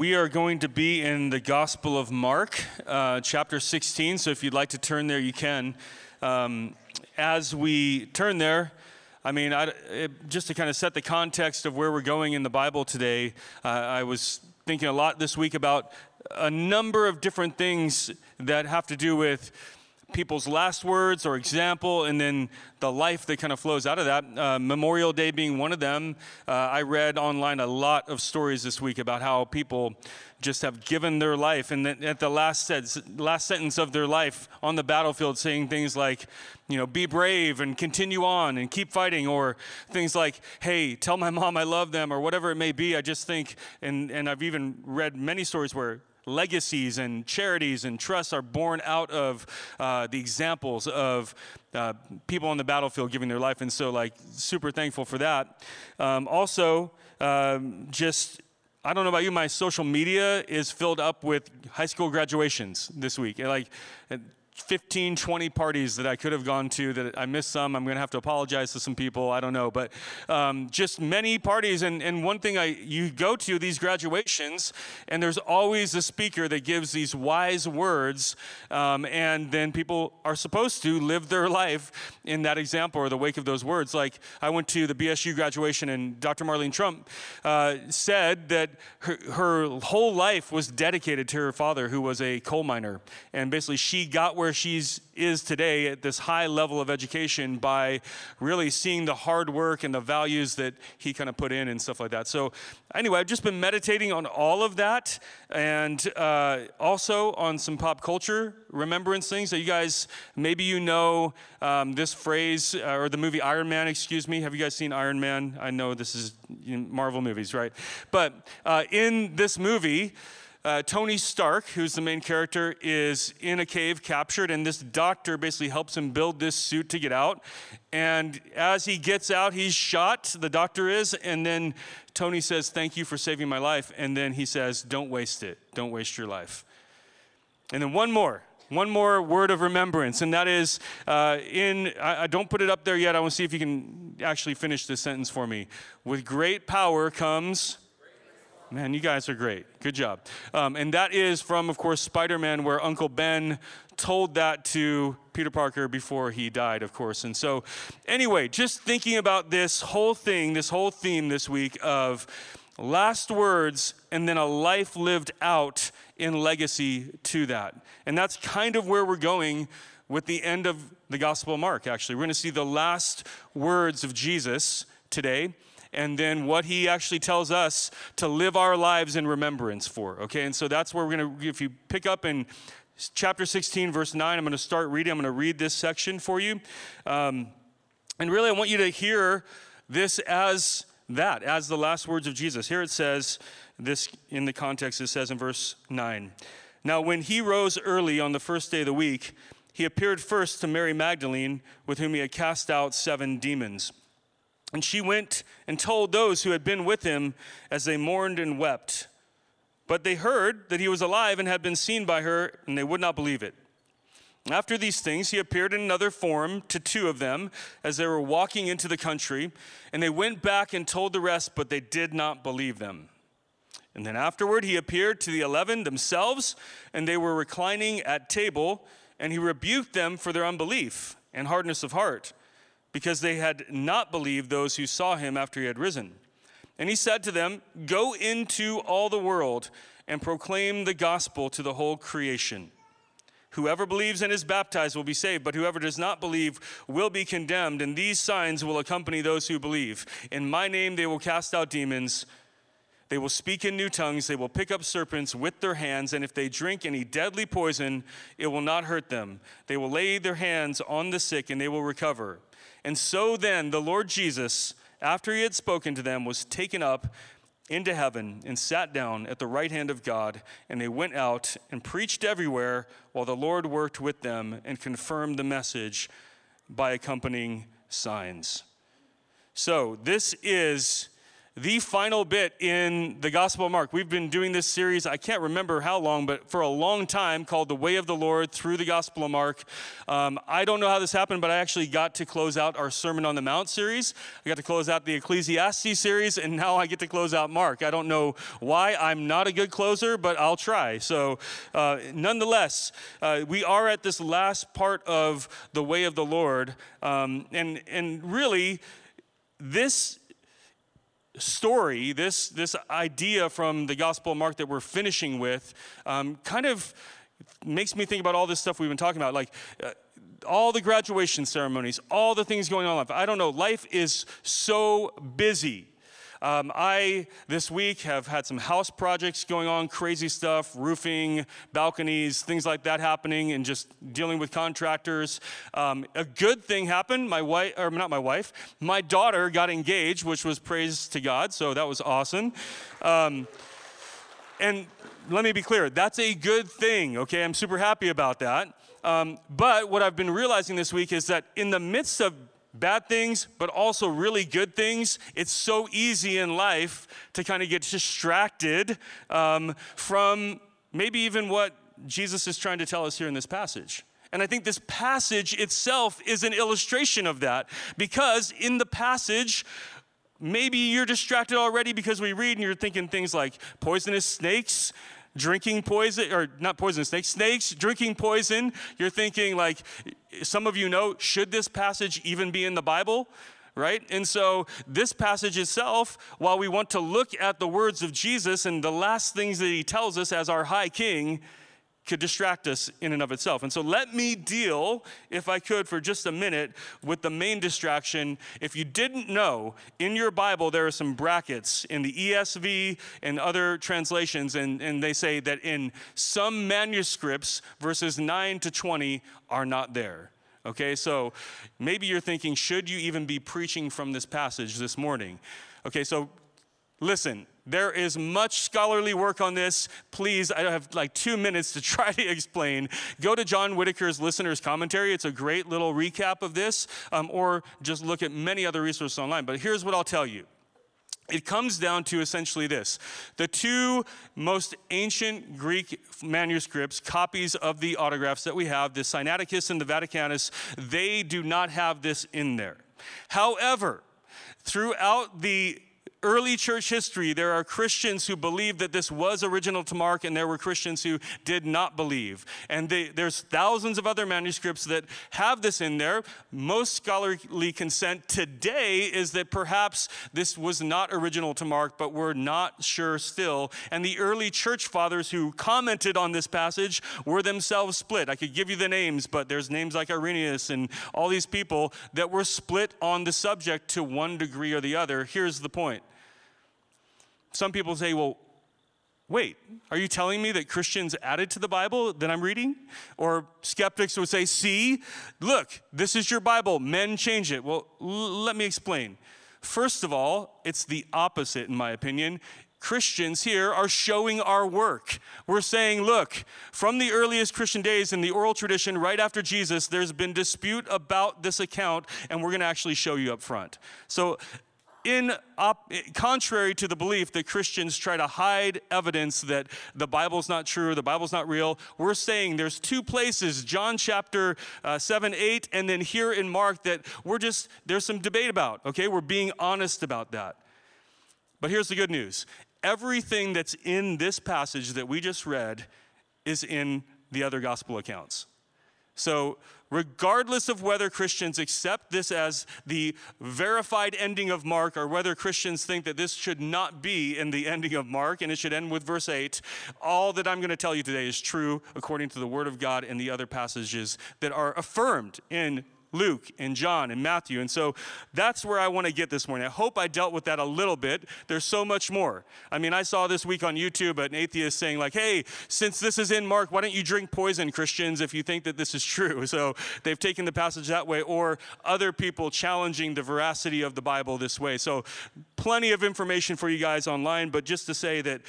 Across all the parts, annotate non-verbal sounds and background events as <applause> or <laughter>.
We are going to be in the Gospel of Mark, uh, chapter 16. So if you'd like to turn there, you can. Um, as we turn there, I mean, I, it, just to kind of set the context of where we're going in the Bible today, uh, I was thinking a lot this week about a number of different things that have to do with people's last words or example, and then the life that kind of flows out of that. Uh, Memorial Day being one of them. Uh, I read online a lot of stories this week about how people just have given their life, and at the last, sentence, last sentence of their life on the battlefield, saying things like, you know, be brave and continue on and keep fighting, or things like, hey, tell my mom I love them, or whatever it may be. I just think, and, and I've even read many stories where legacies and charities and trusts are born out of uh, the examples of uh, people on the battlefield giving their life. And so, like, super thankful for that. Um, also, um, just I don't know about you, my social media is filled up with high school graduations this week. Like, 15, 20 parties that I could have gone to that I missed some. I'm going to have to apologize to some people. I don't know. But um, just many parties. And, and one thing I, you go to these graduations, and there's always a speaker that gives these wise words. Um, and then people are supposed to live their life in that example or the wake of those words. Like I went to the BSU graduation, and Dr. Marlene Tromp uh, said that her, her whole life was dedicated to her father, who was a coal miner. And basically, she got where she's is today at this high level of education by really seeing the hard work and the values that he kind of put in and stuff like that. So, anyway, I've just been meditating on all of that and uh, also on some pop culture remembrance things that you guys maybe you know um, this phrase uh, or the movie Iron Man, excuse me. Have you guys seen Iron Man? I know this is Marvel movies, right? But uh, in this movie, uh, Tony Stark, who's the main character, is in a cave captured, and this doctor basically helps him build this suit to get out. And as he gets out, he's shot, the doctor is, and then Tony says, Thank you for saving my life. And then he says, Don't waste it. Don't waste your life. And then one more. One more word of remembrance, and that is uh, in, I, I don't put it up there yet. I want to see if you can actually finish this sentence for me. With great power comes Man, you guys are great. Good job. Um, and that is from, of course, Spider Man, where Uncle Ben told that to Peter Parker before he died, of course. And so, anyway, just thinking about this whole thing, this whole theme this week of last words and then a life lived out in legacy to that. And that's kind of where we're going with the end of the Gospel of Mark, actually. We're going to see the last words of Jesus today and then what he actually tells us to live our lives in remembrance for. Okay, and so that's where we're to, if you pick up in chapter 16, verse 9, I'm to start reading. I'm to read this section for you. Um, and really, I want you to hear this as that, as the last words of Jesus. Here it says, this in the context, it says in verse 9. Now, when he rose early on the first day of the week, he appeared first to Mary Magdalene, with whom he had cast out seven demons. And she went and told those who had been with him as they mourned and wept. But they heard that he was alive and had been seen by her, and they would not believe it. After these things, he appeared in another form to two of them as they were walking into the country, and they went back and told the rest, but they did not believe them. And then afterward, he appeared to the eleven themselves, and they were reclining at table, and he rebuked them for their unbelief and hardness of heart because they had not believed those who saw him after he had risen. And he said to them, Go into all the world and proclaim the gospel to the whole creation. Whoever believes and is baptized will be saved, but whoever does not believe will be condemned. And these signs will accompany those who believe. In my name they will cast out demons. They will speak in new tongues. They will pick up serpents with their hands. And if they drink any deadly poison, it will not hurt them. They will lay their hands on the sick and they will recover. And so then the Lord Jesus, after he had spoken to them, was taken up into heaven and sat down at the right hand of God. And they went out and preached everywhere while the Lord worked with them and confirmed the message by accompanying signs. So, this is the final bit in the Gospel of Mark. We've been doing this series, I can't remember how long, but for a long time called The Way of the Lord through the Gospel of Mark. Um, I don't know how this happened, but I actually got to close out our Sermon on the Mount series. I got to close out the Ecclesiastes series, and now I get to close out Mark. I don't know why. I'm not a good closer, but I'll try. So, uh, nonetheless, uh, we are at this last part of The Way of the Lord. Um, and, and really, this story, this, this idea from the Gospel of Mark that we're finishing with, um, kind of makes me think about all this stuff we've been talking about. Like, uh, all the graduation ceremonies, all the things going on in life. I don't know, life is so busy. Um, I, this week, have had some house projects going on, crazy stuff, roofing, balconies, things like that happening, and just dealing with contractors. Um, a good thing happened. My wife, or not my wife, my daughter got engaged, which was praise to God, so that was awesome. Um, and let me be clear, that's a good thing, okay? I'm super happy about that. Um, but what I've been realizing this week is that in the midst of bad things, but also really good things. It's so easy in life to kind of get distracted um, from maybe even what Jesus is trying to tell us here in this passage. And I think this passage itself is an illustration of that because in the passage, maybe you're distracted already because we read and you're thinking things like poisonous snakes, drinking poison, or not poison, snakes, snakes drinking poison. You're thinking, like, some of you know, should this passage even be in the Bible? Right? And so, this passage itself, while we want to look at the words of Jesus and the last things that he tells us as our high king, could distract us in and of itself. And so let me deal, if I could, for just a minute with the main distraction. If you didn't know, in your Bible, there are some brackets in the ESV and other translations, and, and they say that in some manuscripts, verses 9 to 20 are not there. Okay, so maybe you're thinking, should you even be preaching from this passage this morning? Okay, so listen, there is much scholarly work on this. Please, I have like two minutes to <laughs> try to explain. Go to John Whitaker's Listener's Commentary. It's a great little recap of this, um, or just look at many other resources online. But here's what I'll tell you. It comes down to essentially this the two most ancient Greek manuscripts, copies of the autographs that we have, the Sinaiticus and the Vaticanus, they do not have this in there. However, throughout the early church history, there are Christians who believe that this was original to Mark, and there were Christians who did not believe. And they, there's thousands of other manuscripts that have this in there. Most scholarly consent today is that perhaps this was not original to Mark, but we're not sure still. And the early church fathers who commented on this passage were themselves split. I could give you the names, but there's names like Irenaeus and all these people that were split on the subject to one degree or the other. Here's the point some people say, well, wait, are you telling me that Christians added to the Bible that I'm reading? Or skeptics would say, see, look, this is your Bible, men change it. Well, l- let me explain. First of all, it's the opposite, in my opinion. Christians here are showing our work. We're saying, look, from the earliest Christian days in the oral tradition, right after Jesus, there's been dispute about this account, and we're going to actually show you up front. So in op- contrary to the belief that Christians try to hide evidence that the Bible's not true, the Bible's not real, we're saying there's two places, John chapter uh, 7, 8, and then here in Mark, that we're just, there's some debate about, okay? We're being honest about that. But here's the good news everything that's in this passage that we just read is in the other gospel accounts. So, regardless of whether Christians accept this as the verified ending of Mark or whether Christians think that this should not be in the ending of Mark and it should end with verse 8, all that I'm going to tell you today is true according to the Word of God and the other passages that are affirmed in Luke and John and Matthew. And so that's where I want to get this morning. I hope I dealt with that a little bit. There's so much more. I mean, I saw this week on YouTube an atheist saying, like, hey, since this is in Mark, why don't you drink poison, Christians, if you think that this is true? <laughs> So they've taken the passage that way, or other people challenging the veracity of the Bible this way. So plenty of information for you guys online, but just to say that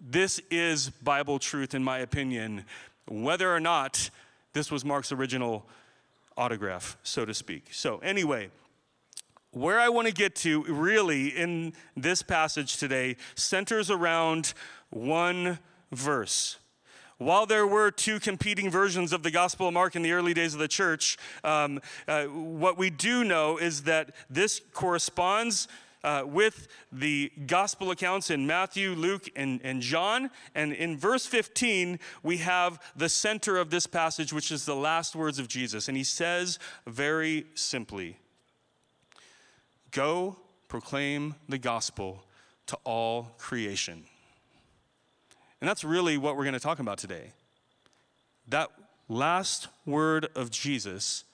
this is Bible truth, in my opinion, whether or not this was Mark's original autograph, so to speak. So, anyway, where I want to get to really in this passage today centers around one verse. While there were two competing versions of the Gospel of Mark in the early days of the church, um, uh, what we do know is that this corresponds uh, with the gospel accounts in Matthew, Luke, and, and John. And in verse 15, we have the center of this passage, which is the last words of Jesus. And he says very simply Go proclaim the gospel to all creation. And that's really what we're going to talk about today. That last word of Jesus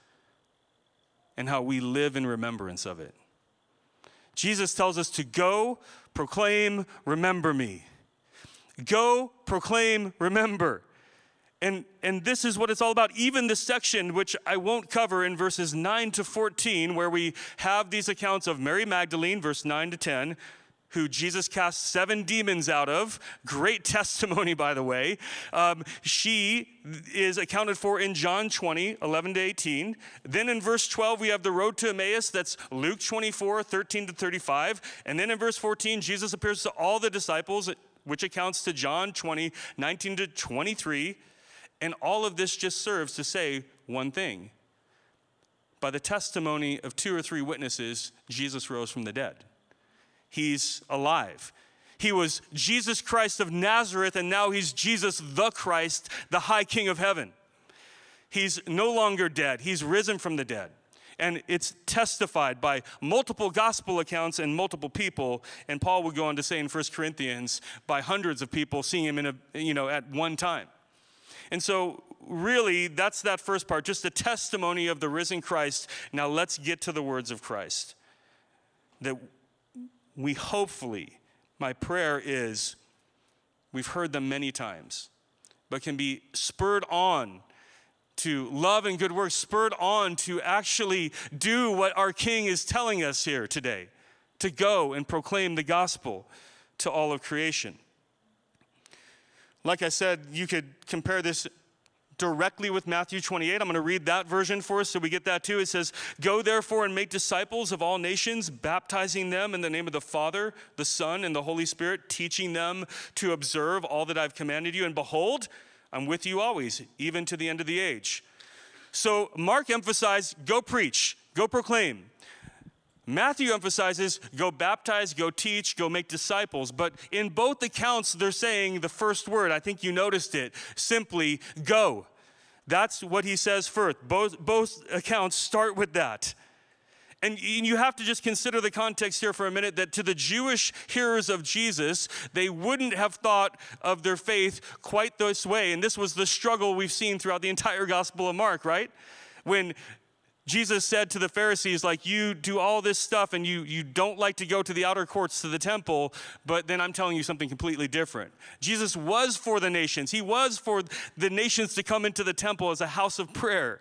and how we live in remembrance of it. Jesus tells us to go, proclaim, remember me. Go, proclaim, remember. And, and this is what it's all about. Even this section, which I won't cover in verses 9 to 14, where we have these accounts of Mary Magdalene, verse 9 to 10, who Jesus cast seven demons out of. Great <laughs> testimony, by the way. Um, she is accounted for in John 20, 11 to 18. Then in verse 12, we have the road to Emmaus. That's Luke 24, 13 to 35. And then in verse 14, Jesus appears to all the disciples, which accounts to John 20, 19 to 23. And all of this just serves to say one thing. By the testimony of two or three witnesses, Jesus rose from the dead he's alive. He was Jesus Christ of Nazareth, and now he's Jesus the Christ, the high King of heaven. He's no longer dead, he's risen from the dead. And it's testified by multiple gospel accounts and multiple people. And Paul would go on to say in 1 Corinthians, by hundreds of people seeing him in a, you know, at one time. And so, really, that's that first part, just a testimony of the risen Christ. Now, let's get to the words of Christ. That we hopefully, my prayer is, we've heard them many times, but can be spurred on to love and good works, spurred on to actually do what our King is telling us here today to go and proclaim the gospel to all of creation. Like I said, you could compare this directly with Matthew 28. I'm going to read that version for us so we get that too. It says, Go therefore and make disciples of all nations, baptizing them in the name of the Father, the Son, and the Holy Spirit, teaching them to observe all that I've commanded you. And behold, I'm with you always, even to the end of the age. So Mark emphasized go preach, go proclaim. Matthew emphasizes go baptize, go teach, go make disciples. But in both accounts, they're saying the first word. I think you noticed it simply go. That's what he says first. Both, both accounts start with that. And you have to just consider the context here for a minute that to the Jewish hearers of Jesus, they wouldn't have thought of their faith quite this way. And this was the struggle we've seen throughout the entire Gospel of Mark, right? When Jesus said to the Pharisees, like, you do all this stuff and you, you don't like to go to the outer courts to the temple, but then I'm telling you something completely different. Jesus was for the nations, he was for the nations to come into the temple as a house of prayer.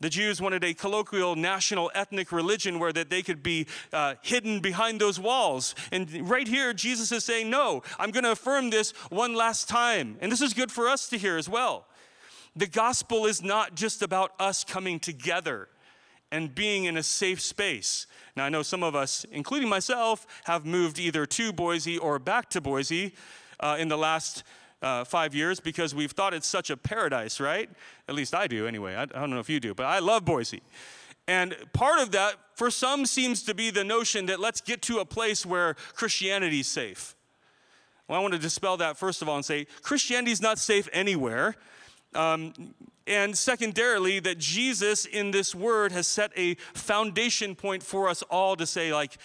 The Jews wanted a colloquial national ethnic religion where that they could be uh, hidden behind those walls. And right here, Jesus is saying, No, I'm going to affirm this one last time. And this is good for us to hear as well. The gospel is not just about us coming together and being in a safe space. Now, I know some of us, including myself, have moved either to Boise or back to Boise uh, in the last uh, five years because we've thought it's such a paradise, right? At least I do, anyway. I, I don't know if you do, but I love Boise. And part of that, for some, seems to be the notion that let's get to a place where Christianity is safe. Well, I want to dispel that first of all and say Christianity is not safe anywhere. Um, and secondarily, that Jesus in this word has set a foundation point for us all to say, like,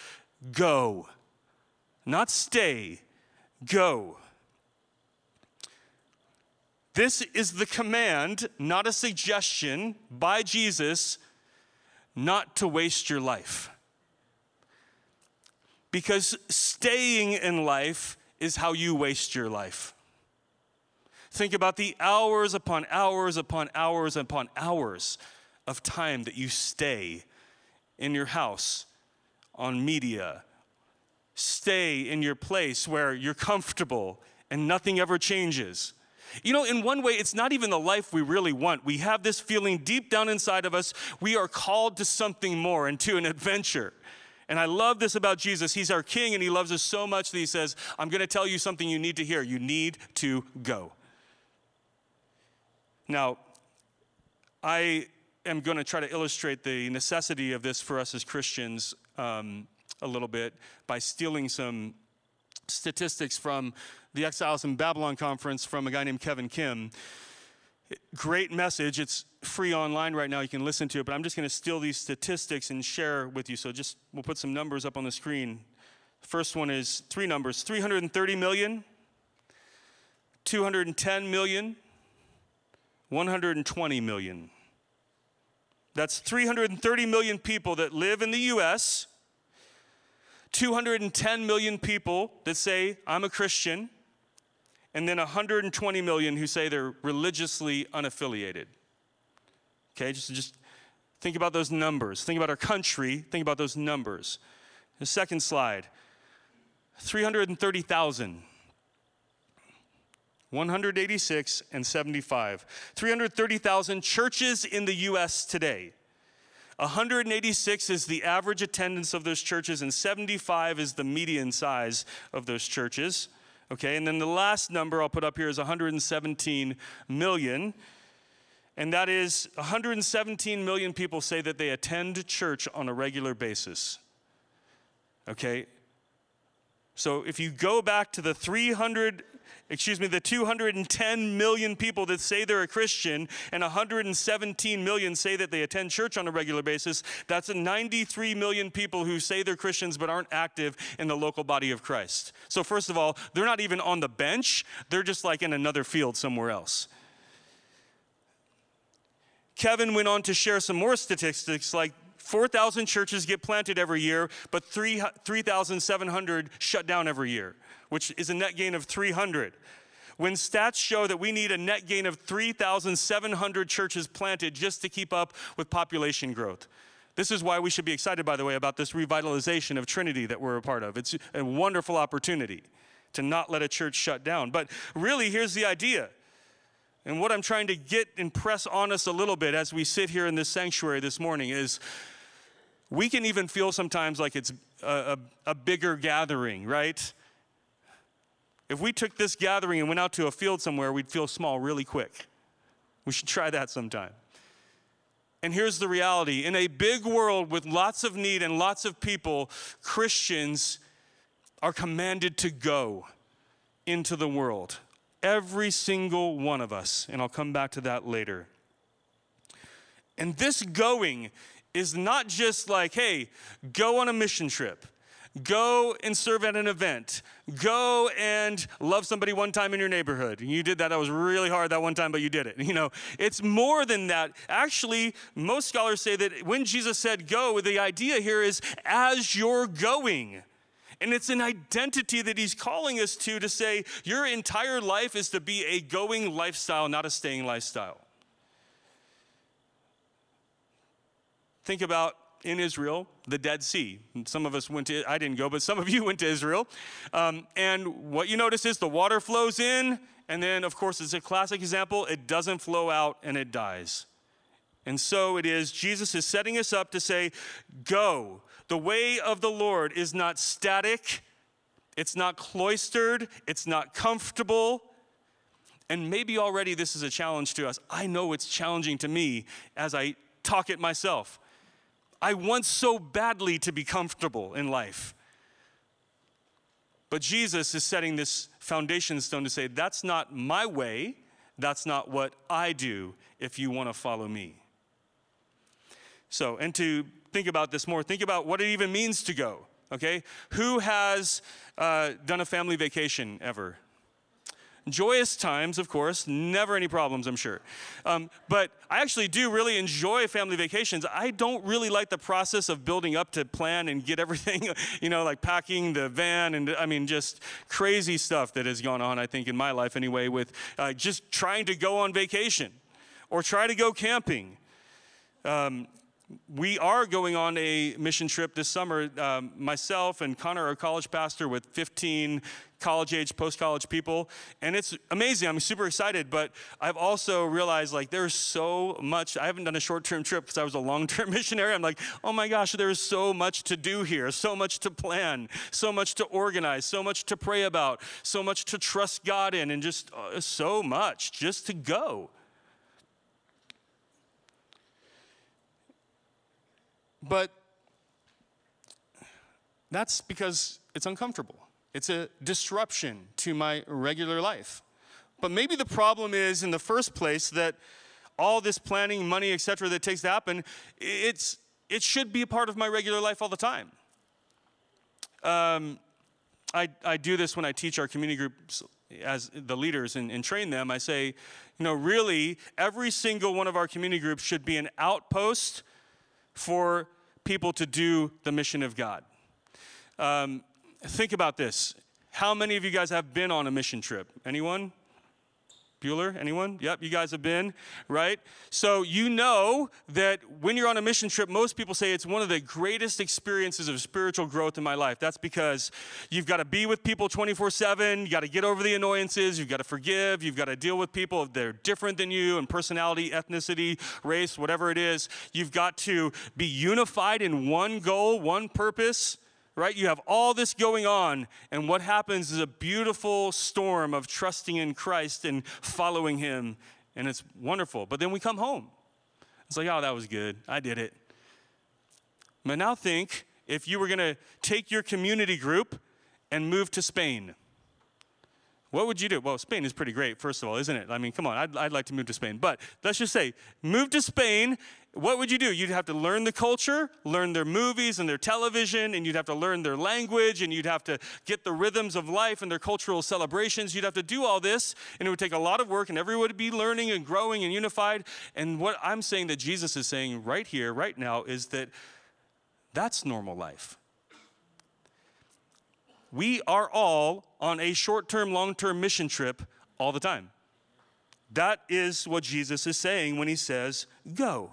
go, not stay, go. This is the command, not a suggestion by Jesus, not to waste your life. Because staying in life is how you waste your life. Think about the hours upon hours upon hours upon hours of time that you stay in your house on media. Stay in your place where you're comfortable and nothing ever changes. You know, in one way, it's not even the life we really want. We have this feeling deep down inside of us, we are called to something more and to an adventure. And I love this about Jesus. He's our king and he loves us so much that he says, I'm going to tell you something you need to hear. You need to go. Now, I am going to try to illustrate the necessity of this for us as Christians um, a little bit by stealing some statistics from the Exiles in Babylon conference from a guy named Kevin Kim. Great message. It's free online right now. You can listen to it, but I'm just going to steal these statistics and share with you. So just we'll put some numbers up on the screen. First one is three numbers 330 million, 210 million, 120 million. That's 330 million people that live in the US, 210 million people that say, I'm a Christian, and then 120 million who say they're religiously unaffiliated. Okay, just, just think about those numbers. Think about our country. Think about those numbers. The second slide 330,000. 186 and 75. 330,000 churches in the US today. 186 is the average attendance of those churches, and 75 is the median size of those churches. Okay, and then the last number I'll put up here is 117 million. And that is 117 million people say that they attend church on a regular basis. Okay? So if you go back to the 300 excuse me, the 210 million people that say they're a Christian and 117 million say that they attend church on a regular basis, that's 93 million people who say they're Christians but aren't active in the local body of Christ. So, first of all, they're not even on the bench, they're just like in another field somewhere else. Kevin went on to share some more statistics like 4,000 churches get planted every year, but 3,700 3, shut down every year which is a net gain of 300. When stats show that we need a net gain of 3,700 churches planted just to keep up with population growth. This is why we should be excited, by the way, about this revitalization of Trinity that we're a part of. It's a wonderful opportunity to not let a church shut down. But really, here's the idea. And what I'm trying to get and press on us a little bit as we sit here in this sanctuary this morning is we can even feel sometimes like it's a, a, a bigger gathering, right? If we took this gathering and went out to a field somewhere, we'd feel small really quick. We should try that sometime. And here's the reality in a big world with lots of need and lots of people, Christians are commanded to go into the world. Every single one of us. And I'll come back to that later. And this going is not just like, hey, go on a mission trip. Go and serve at an event. Go and love somebody one time in your neighborhood. You did that. That was really hard that one time, but you did it. <laughs> You know, it's more than that. Actually, most scholars say that when Jesus said go, the idea here is as you're going. And it's an identity that he's calling us to to say your entire life is to be a going lifestyle, not a staying lifestyle. Think about in Israel, the Dead Sea. Some of us went to, I didn't go, but some of you <laughs> went to Israel. Um, and what you notice is the water flows in, and then, of course, it's a classic example, it doesn't flow out and it dies. And so it is, Jesus is setting us up to say, Go. The way of the Lord is not static, it's not cloistered, it's not comfortable. And maybe already this is a challenge to us. I know it's challenging to me as I talk it myself. I want so badly to be comfortable in life. But Jesus is setting this foundation stone to say, that's not my way, that's not what I do if you want to follow me. So, and to think about this more, think about what it even means to go, okay? Who has uh, done a family vacation ever? Joyous times, of course, never any problems, I'm sure. Um, but I actually do really enjoy family vacations. I don't really like the process of building up to plan and get everything, <laughs> you know, like packing the van and I mean, just crazy stuff that has gone on, I think, in my life anyway, with uh, just trying to go on vacation or try to go camping. Um, we are going on a mission trip this summer. Um, myself and Connor, our college pastor, with 15 college age, post college people. And it's amazing. I'm super excited. But I've also realized like there's so much. I haven't done a short term trip because I was a long term <laughs> missionary. I'm like, oh my gosh, there's so much to do here, so much to plan, so much to organize, so much to pray about, so much to trust God in, and just uh, so much just to go. But that's because it's uncomfortable. It's a disruption to my regular life. But maybe the problem is in the first place that all this planning, money, etc., that takes to happen, it's, it should be a part of my regular life all the time. Um, I, I do this when I teach our community groups as the leaders and, and train them. I say, you know, really, every single one of our community groups should be an outpost for people to do the mission of God. Um, think about this. How many of you guys have been on a mission trip? Anyone? Bueller, anyone? Yep, you guys have been, right? So you know that when you're on a mission trip, most people say it's one of the greatest experiences of spiritual growth in my life. That's because you've got to be with people 24 7, you got to get over the annoyances, you've got to forgive, you've got to deal with people that are different than you in personality, ethnicity, race, whatever it is. You've got to be unified in one goal, one purpose right? You have all this going on, and what happens is a beautiful storm of trusting in Christ and following Him, and it's wonderful. But then we come home. It's like, oh, that was good. I did it. But now think if you were going to take your community group and move to Spain. What would you do? Well, Spain is pretty great, first of all, isn't it? I mean, come on, I'd, I'd like to move to Spain. But let's just say, move to Spain what would you do? You'd have to learn the culture, learn their movies and their television, and you'd have to learn their language, and you'd have to get the rhythms of life and their cultural celebrations. You'd have to do all this, and it would take a lot of work, and everyone would be learning and growing and unified. And what I'm saying that Jesus is saying right here, right now, is that that's normal life. We are all on a short term, long term mission trip all the time. That is what Jesus is saying when he says, go.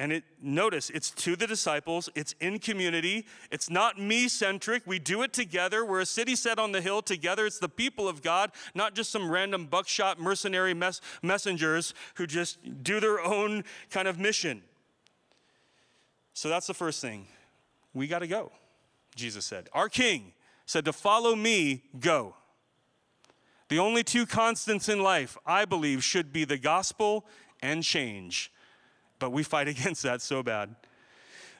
And it notice it's to the disciples, it's in community, it's not me centric. We do it together. We're a city set on the hill together. It's the people of God, not just some random buckshot mercenary mes- messengers who just do their own kind of mission. So that's the first thing. We got to go, Jesus said. Our king said to follow me, go. The only two constants in life, I believe, should be the gospel and change. But we fight <laughs> against that so bad.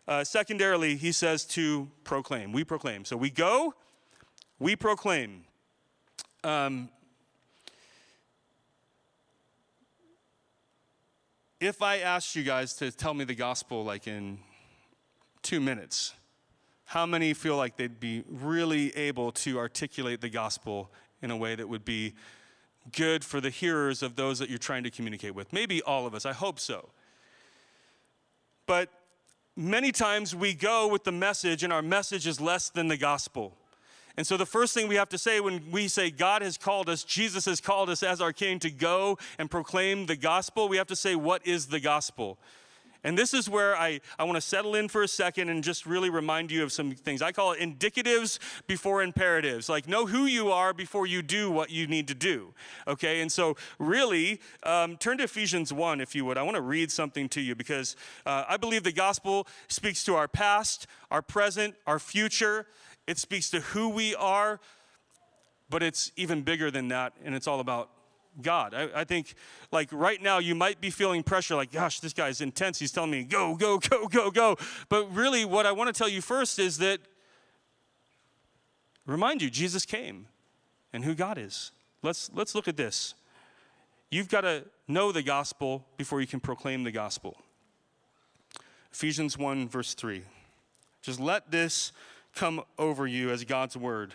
Uh, secondarily, he says to proclaim. We proclaim. So we go, we proclaim. Um, if I asked you guys to tell me the gospel like in two minutes, how many feel like they'd be really able to articulate the gospel in a way that would be good for the hearers of those that you're trying to communicate with? Maybe all of us. I hope so. But many times we go with the message, and our message is less than the gospel. And so, the first thing we have to say when we say God has called us, Jesus has called us as our King to go and proclaim the gospel, we have to say, What is the gospel? And this is where I, I want to settle in for a second and just really remind you of some things. I call it indicatives before imperatives. Like, know who you are before you do what you need to do. Okay? And so, really, um, turn to Ephesians 1, if you would. I want to read something to you because uh, I believe the gospel speaks to our past, our present, our future. It speaks to who we are, but it's even bigger than that, and it's all about God. I, I, think, like, right now, you might be feeling pressure, like, gosh, this guy's intense. He's telling me, go, go, go, go, go. But really, what I want to tell you first is that, remind you, Jesus came and who God is. Let's, let's look at this. You've got to know the gospel before you can proclaim the gospel. Ephesians 1, verse 3. Just let this come over you as God's word.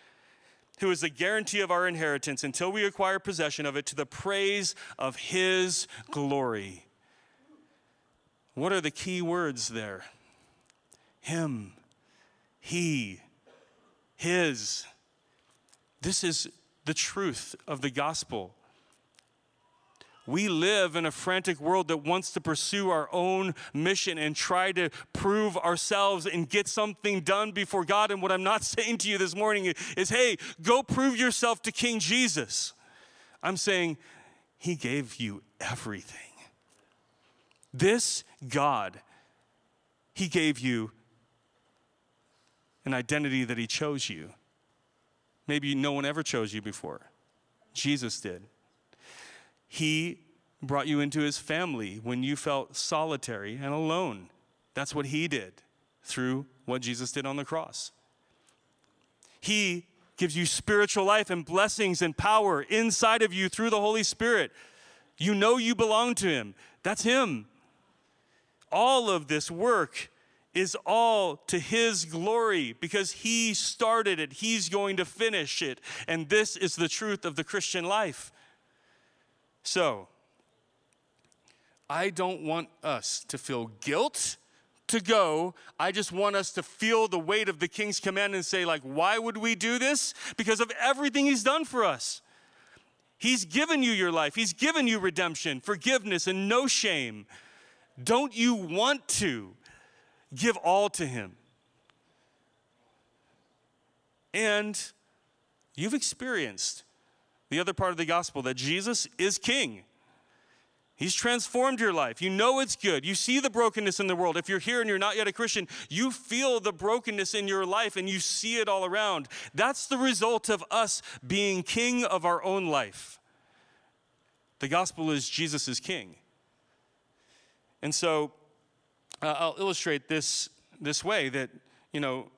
who is the guarantee of our inheritance until we acquire possession of it to the praise of his glory. What are the key words there? Him, he, his. This is the truth of the gospel. We live in a frantic world that wants to pursue our own mission and try to prove ourselves and get something done before God. And what I'm not <laughs> saying to you this morning is, hey, go prove yourself to King Jesus. I'm saying, He gave you everything. This God, He gave you an identity that He chose you. Maybe no one ever chose you before. Jesus did. He brought you into his family when you felt solitary and alone. That's what he did through what Jesus did on the cross. He gives you spiritual life and blessings and power inside of you through the Holy Spirit. You know you belong to him. That's him. All of this work is all to His glory because He started it. He's going to finish it. And this is the truth of the Christian life. So, I don't want us to feel guilt to go. I just want us to feel the weight of the king's command and say, like, why would we do this? Because of everything he's done for us. He's given you your life, he's given you redemption, forgiveness, and no shame. Don't you want to? Give all to Him. And you've experienced the other part of the gospel that Jesus is King. He's transformed your life. You know it's good. You see the brokenness in the world. If you're here and you're not yet a Christian, you feel the brokenness in your life and you see it all around. That's the result of us being king of our own life. The gospel is Jesus is king. And so uh, I'll illustrate this this way that, you know,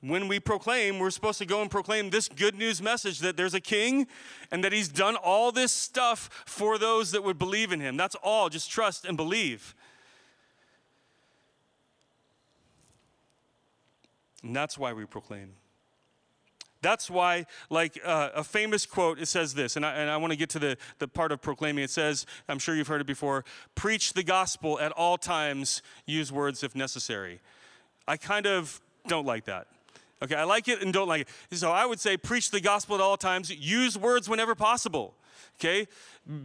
when we proclaim, we're supposed to go and proclaim this good news message that there's a king and that he's done all this stuff for those that would believe in him. That's all. Just trust and believe. And that's why we proclaim. That's why, like uh, a famous quote, it says this, and I, and I want to get to the, the part of proclaiming. It says, I'm sure you've heard it before preach the gospel at all times, use words if necessary. I kind of don't like that. Okay, I like it and don't like it. So I would say preach the gospel at all times, use words whenever possible okay?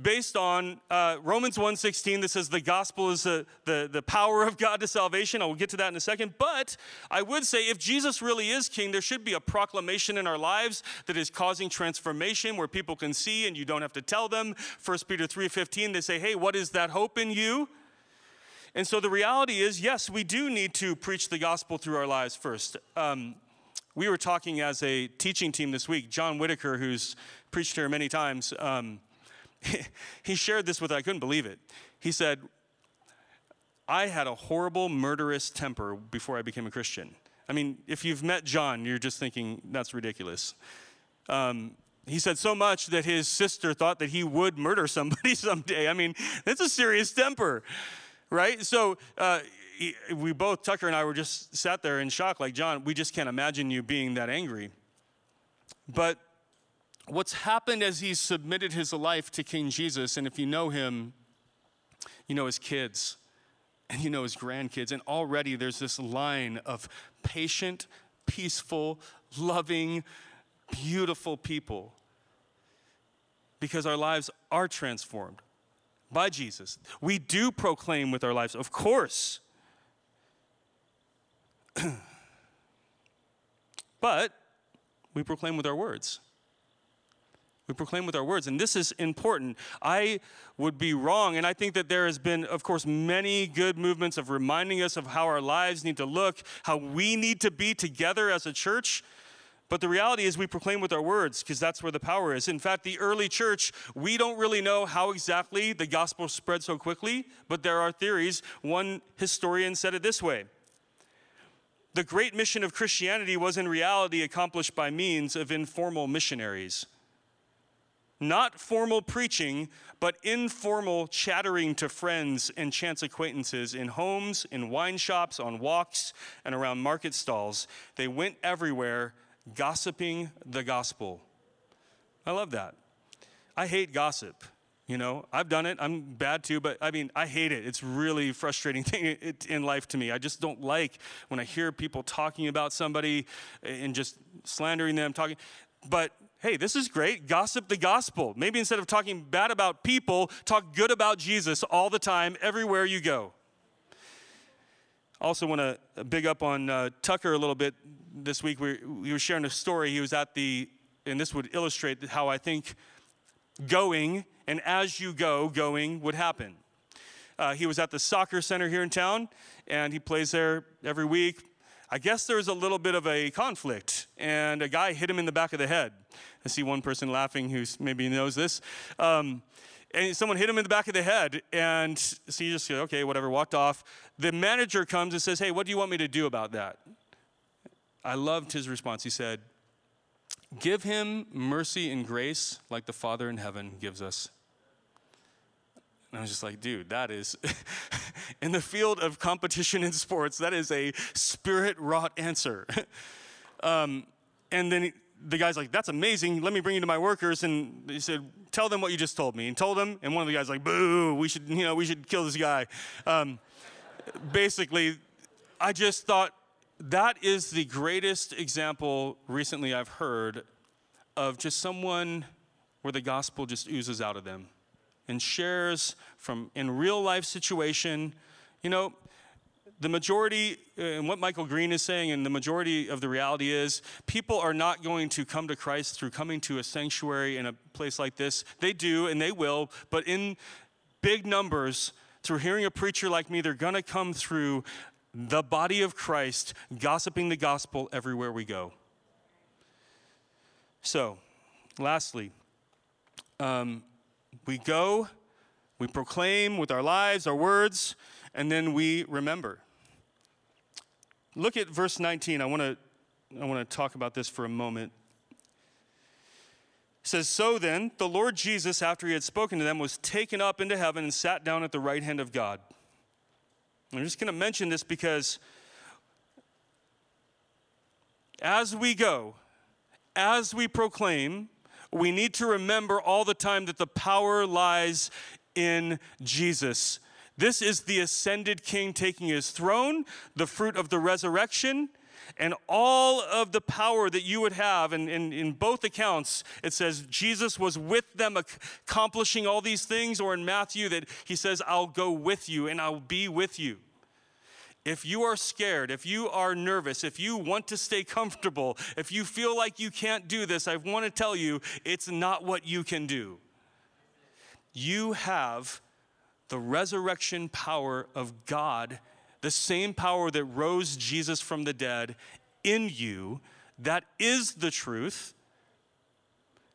Based on uh, romans 1.16 that says the gospel is the, the, the power of god to salvation. I will get to that in a second. But i would say if jesus really is king there should be a proclamation in our lives that is causing transformation where people can see and you don't have to tell them. 1 peter 3.15 they say hey what is that hope in you? And so the reality is yes we do need to preach the gospel through our lives first. Um, we were talking as a teaching team this week john whitaker who's preached here many times. Um, <laughs> he shared this with, I couldn't believe it. He said, I had a horrible, murderous temper before I became a Christian. I mean, if you've met John, you're just thinking, that's ridiculous. Um, he said so much that his sister thought that he would murder somebody <laughs> someday. I mean, that's a serious temper, right? So uh, we both, Tucker and I, were just sat there in shock, like, John, we just can't imagine you being that angry. But what's happened as he's submitted his life to King Jesus, and if you know him, you know his kids. and you know his grandkids. And already there's this line of patient, peaceful, loving, beautiful people because our lives are transformed by Jesus. We do proclaim with our lives, of course. <clears throat> but we proclaim with our words. We proclaim with our words, and this is important. I would be wrong, and I think that there has been, of course, many good movements of reminding us of how our lives need to look, how we need to be together as a church. But the reality is, we proclaim with our words because that's where the power is. In fact, the early church, we don't really know how exactly the gospel spread so quickly, but there are theories. One historian said it this way The great mission of Christianity was in reality accomplished by means of informal missionaries. Not formal preaching, but informal chattering to friends and chance acquaintances in homes, in wine shops, on walks, and around market stalls. They went everywhere gossiping the gospel. I love that. I hate gossip. You know, I've done it. I'm bad too, but I mean, I hate it. It's really frustrating <laughs> thing in life to me. I just don't like when I hear people talking about somebody and just slandering them, talking. But hey, this is great. Gossip the gospel. Maybe instead of talking bad about people, talk good about Jesus all the time, everywhere you go. Also, want to big up on uh, Tucker a little bit this week we, we were sharing a story. He was at the, and this would illustrate how I think going and as you go, going would happen. Uh, he was at the soccer center here in town, and he plays there every week. I guess there was a little bit of a conflict, and a guy hit him in the back of the head. I see one person laughing who maybe knows this. Um, and someone hit him in the back of the head, and so he just said, okay, whatever, walked off. The manager comes and says, hey, what do you want me to do about that? I loved his response. He said, Give him mercy and grace like the Father in heaven gives us. And I was just like, dude, that is, <laughs> in the field of competition in sports, that is a spirit wrought answer. <laughs> um, and then the guy's like, that's amazing. Let me bring you to my workers. And he said, tell them what you just told me. And told them, and one of the guys like, boo, we should, you know, we should kill this guy. Um, basically, I just thought that is the greatest example recently I've heard of just someone where the gospel just oozes out of them and shares from in real life situation. You know, the majority, uh, and what Michael Green is saying, and the majority of the reality is, people are not going to come to Christ through coming to a sanctuary in a place like this. They do, and they will, but in big numbers, through hearing a preacher like me, they're going to come through the body of Christ, gossiping the gospel everywhere we go. So, lastly, um, we go, we proclaim with our lives, our words, and then we remember. Look at verse 19. I want to I want to talk about this for a moment. It says, So then, the Lord Jesus, after he had spoken to them, was taken up into heaven and sat down at the right hand of God. I'm just going to mention this because as we go, as we proclaim, we need to remember all the time that the power lies in Jesus. This is the ascended king taking his throne, the fruit of the resurrection, and all of the power that you would have. And in both accounts, it says Jesus was with them accomplishing all these things, or in Matthew, that he says, I'll go with you and I'll be with you. If you are scared, if you are nervous, if you want to stay comfortable, if you feel like you can't do this, I want to tell you it's not what you can do. You have the resurrection power of God, the same power that rose Jesus from the dead in you. That is the truth.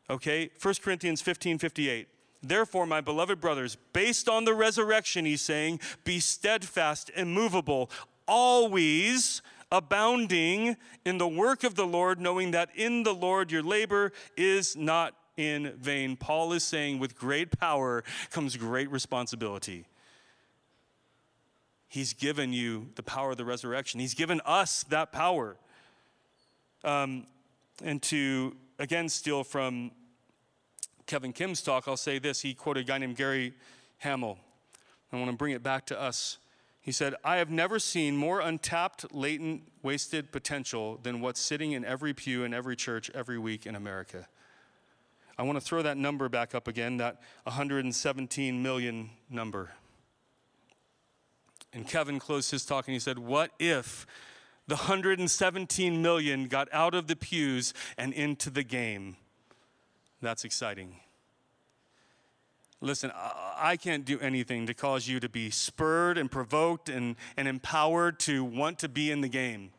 Okay, 1 Corinthians 15 58. Therefore, my beloved brothers, based on the resurrection, he's saying, be steadfast, immovable, always abounding in the work of the Lord, knowing that in the Lord your labor is not in vain. Paul is saying, with great power comes great responsibility. He's given you the power of the resurrection, He's given us that power. Um, and to again steal from Kevin Kim's talk, I'll say this. He quoted a guy named Gary Hamel. I want to bring it back to us. He said, I have never seen more untapped, latent, wasted potential than what's sitting in every pew in every church every week in America. I want to throw that number back up again, that 117 million number. And Kevin closed his talk and he said, What if the 117 million got out of the pews and into the game? That's exciting. Listen, I can't do anything to cause you to be spurred and provoked and, and empowered to want to be in the game.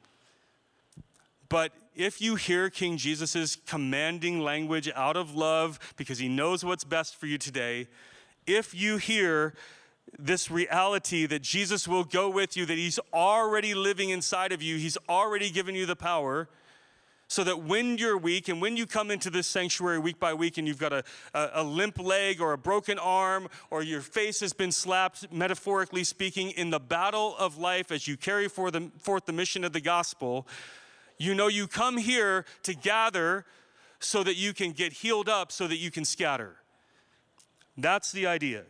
But if you hear King Jesus' commanding language out of love because he knows what's best for you today, if you hear this reality that Jesus will go with you, that he's already living inside of you, he's already given you the power, so that when you're weak and when you come into this sanctuary week by week and you've got a, a, a, limp leg or a broken arm or your face has been slapped, metaphorically speaking, in the battle of life as you carry forth the, forth the mission of the gospel, you know you come here to gather so that you can get healed up, so that you can scatter. That's the idea.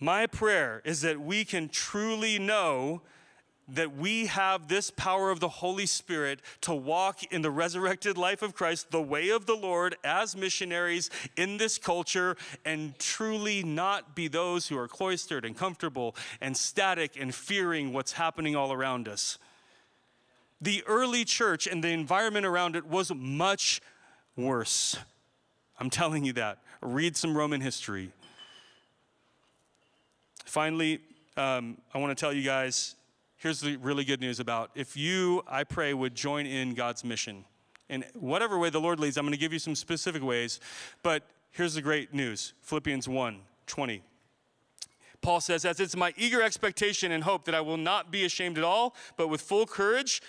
My prayer is that we can truly know that we have this power of the Holy Spirit to walk in the resurrected life of Christ, the way of the Lord, as missionaries in this culture, and truly not be those who are cloistered and comfortable and static and fearing what's happening all around us. The early church and the environment around it was much worse. I'm telling you that. Read some Roman history. Finally, um, I want to tell you guys here's the really good news about if you, I pray, would join in God's mission. In whatever way the Lord leads, I'm going to give you some specific ways. But here's the great news Philippians 1 20. Paul says, As it's my eager expectation and hope that I will not be ashamed at all, but with full courage,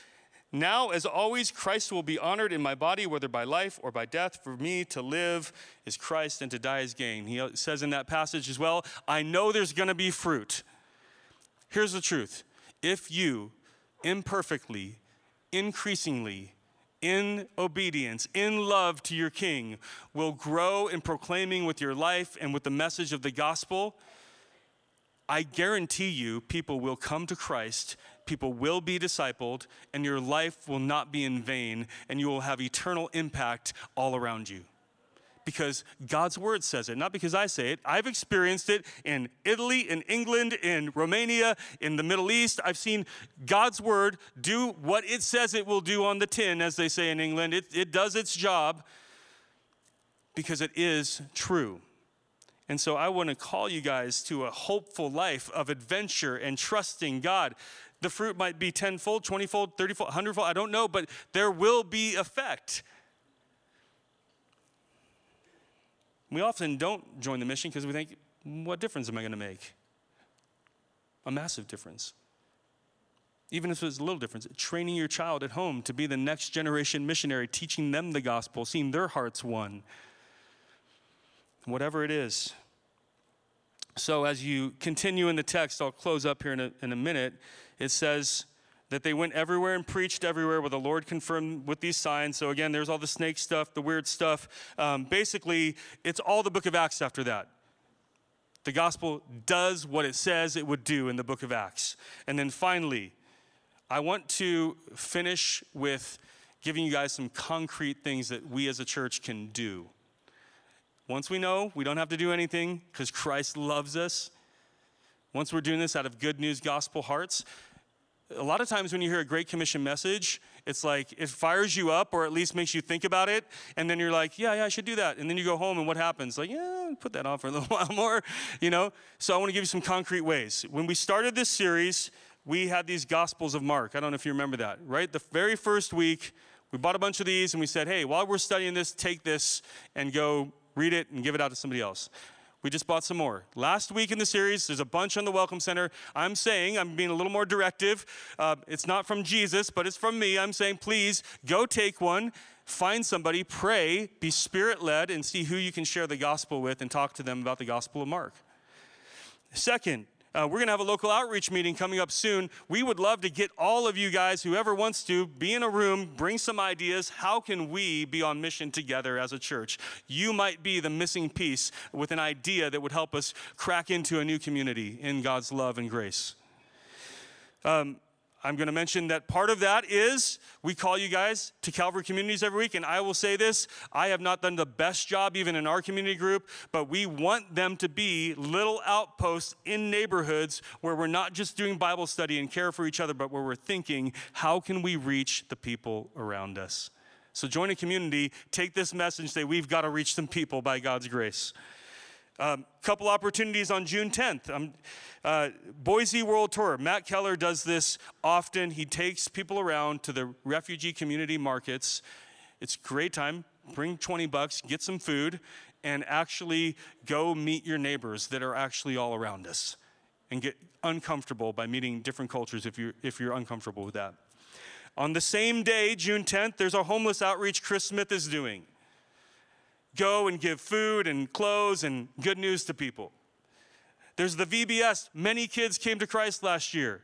now, as always, Christ will be honored in my body, whether by life or by death. For me to live is Christ and to die is gain. He says in that passage as well, I know there's going to be fruit. Here's the truth if you imperfectly, increasingly, in obedience, in love to your King, will grow in proclaiming with your life and with the message of the gospel, I guarantee you people will come to Christ, people will be discipled, and your life will not be in vain, and you will have eternal impact all around you because God's word says it, not because I say it. I've experienced it in Italy, in England, in Romania, in the Middle East. I've seen God's word do what it says it will do on the tin, as they say in England. It, it does its job because it is true. And so I want to call you guys to a hopeful life of adventure and trusting God. The fruit might be tenfold, twentyfold, thirtyfold, hundredfold, I don't know, but there will be effect. We often don't join the mission because we think, what difference am I going to make? A massive difference. Even if it's a little difference, training your child at home to be the next generation missionary, teaching them the gospel, seeing their hearts won. Whatever it is. So, as you continue in the text, I'll close up here in a, in a minute. It says, that they went everywhere and preached everywhere where the Lord confirmed with these signs. So again, there's all the snake stuff, the weird stuff. Um, basically, it's all the book of Acts after that. The gospel does what it says it would do in the book of Acts. And then finally, I want to finish with giving you guys some concrete things that we as a church can do. Once we know we don't have to do anything because Christ loves us, once we're doing this out of good news gospel hearts, a lot of times when you hear a Great Commission message, it's like it fires you up or at least makes you think about it. And then you're like, yeah, yeah, I should do that. And then you go home and what happens? Like, yeah, put that on for a <laughs> little while more, you know? So I want to give you some concrete ways. When we started this series, we had these Gospels of Mark. I don't know if you remember that, right? The very first week, we bought a bunch of these and we said, hey, while we're studying this, take this and go read it and give it out to somebody else. We just bought some more. Last week in the series, there's a bunch on the Welcome Center. I'm saying, I'm being a little more directive. Uh, it's not from Jesus, but it's from me. I'm saying, please go take one, find somebody, pray, be spirit led, and see who you can share the gospel with and talk to them about the gospel of Mark. Second, uh, we're going to have a local outreach meeting coming up soon. We would love to get all of you guys, whoever wants to, be in a room, bring some ideas. How can we be on mission together as a church? You might be the missing piece with an idea that would help us crack into a new community in God's love and grace. Um, I'm going to mention that part of that is we call you guys to Calvary communities every week. And I will say this I have not done the best job, even in our community group, but we want them to be little outposts in neighborhoods where we're not just doing Bible study and care for each other, but where we're thinking, how can we reach the people around us? So join a community, take this message, say, we've got to reach some people by God's grace. A um, couple opportunities on June 10th. Um, uh, Boise World Tour. Matt Keller does this often. He takes people around to the refugee community markets. It's great time. Bring 20 bucks, get some food, and actually go meet your neighbors that are actually all around us and get uncomfortable by meeting different cultures if you're, if you're uncomfortable with that. On the same day, June 10th, there's a homeless outreach Chris Smith is doing go and give food and clothes and good news to people. There's the VBS. Many kids came to Christ last year.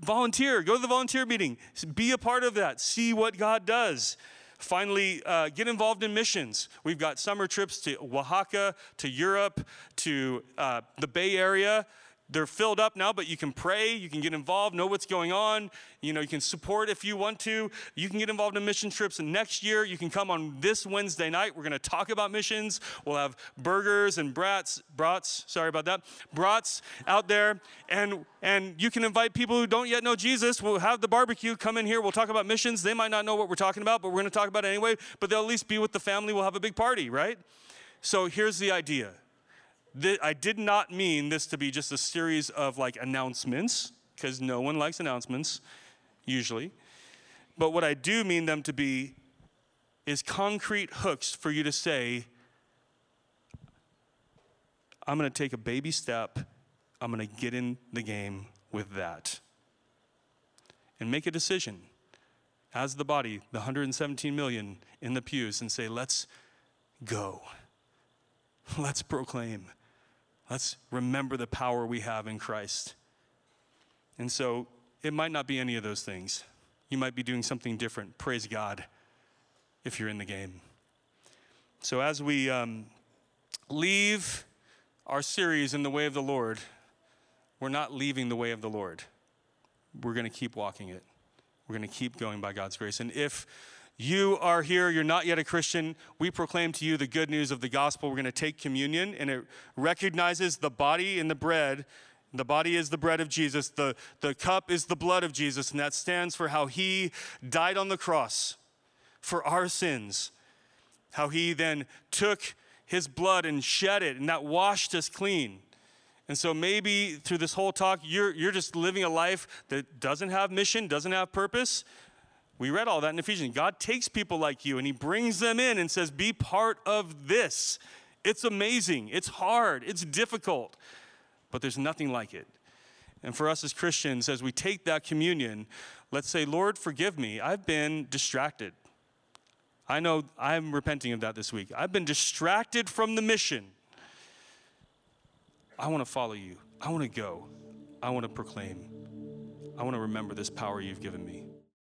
Volunteer, go to the volunteer meeting, be a part of that, see what God does. Finally, uh, get involved in missions. We've got summer trips to Oaxaca, to Europe, to uh, the Bay Area they're filled up now, but you can pray, you can get involved, know what's going on. You know, you can support if you want to. You can get involved in mission trips. And next year, you can come on this Wednesday night. We're going to talk about missions. We'll have burgers and brats, brats, sorry about that, brats out there. And, and you can invite people who don't yet know Jesus. We'll have the barbecue. Come in here. We'll talk about missions. They might not know what we're talking about, but we're going to talk about it anyway. But they'll at least be with the family. We'll have a big party, right? So here's the idea I did not mean this to be just a series of like announcements, because no one likes announcements, usually. But what I do mean them to be is concrete hooks for you to say, I'm going to take a baby step, I'm going to get in the game with that. And make a decision as the body, the 117 million in the pews, and say, let's go. Let's proclaim. Let's remember the power we have in Christ. And so it might not be any of those things. You might be doing something different. Praise God if you're in the game. So as we um, leave our series in the way of the Lord, we're not leaving the way of the Lord. We're going to keep walking it. We're going to keep going by God's grace. And if you are here, you're not yet a Christian, we proclaim to you the good news of the gospel. We're going to take communion, and it recognizes the body and the bread. The body is the bread of Jesus, the, the cup is the blood of Jesus, and that stands for how he died on the cross for our sins. How he then took his blood and shed it, and that washed us clean. And so maybe through this whole talk, you're, you're just living a life that doesn't have mission, doesn't have purpose. We read all that in Ephesians. God takes people like you and He brings them in and says, Be part of this. It's amazing. It's hard. It's difficult. But there's nothing like it. And for us as Christians, as we take that communion, let's say, Lord, forgive me. I've been distracted. I know I'm repenting of that this week. I've been distracted from the mission. I want to follow you. I want to go. I want to proclaim. I want to remember this power you've given me.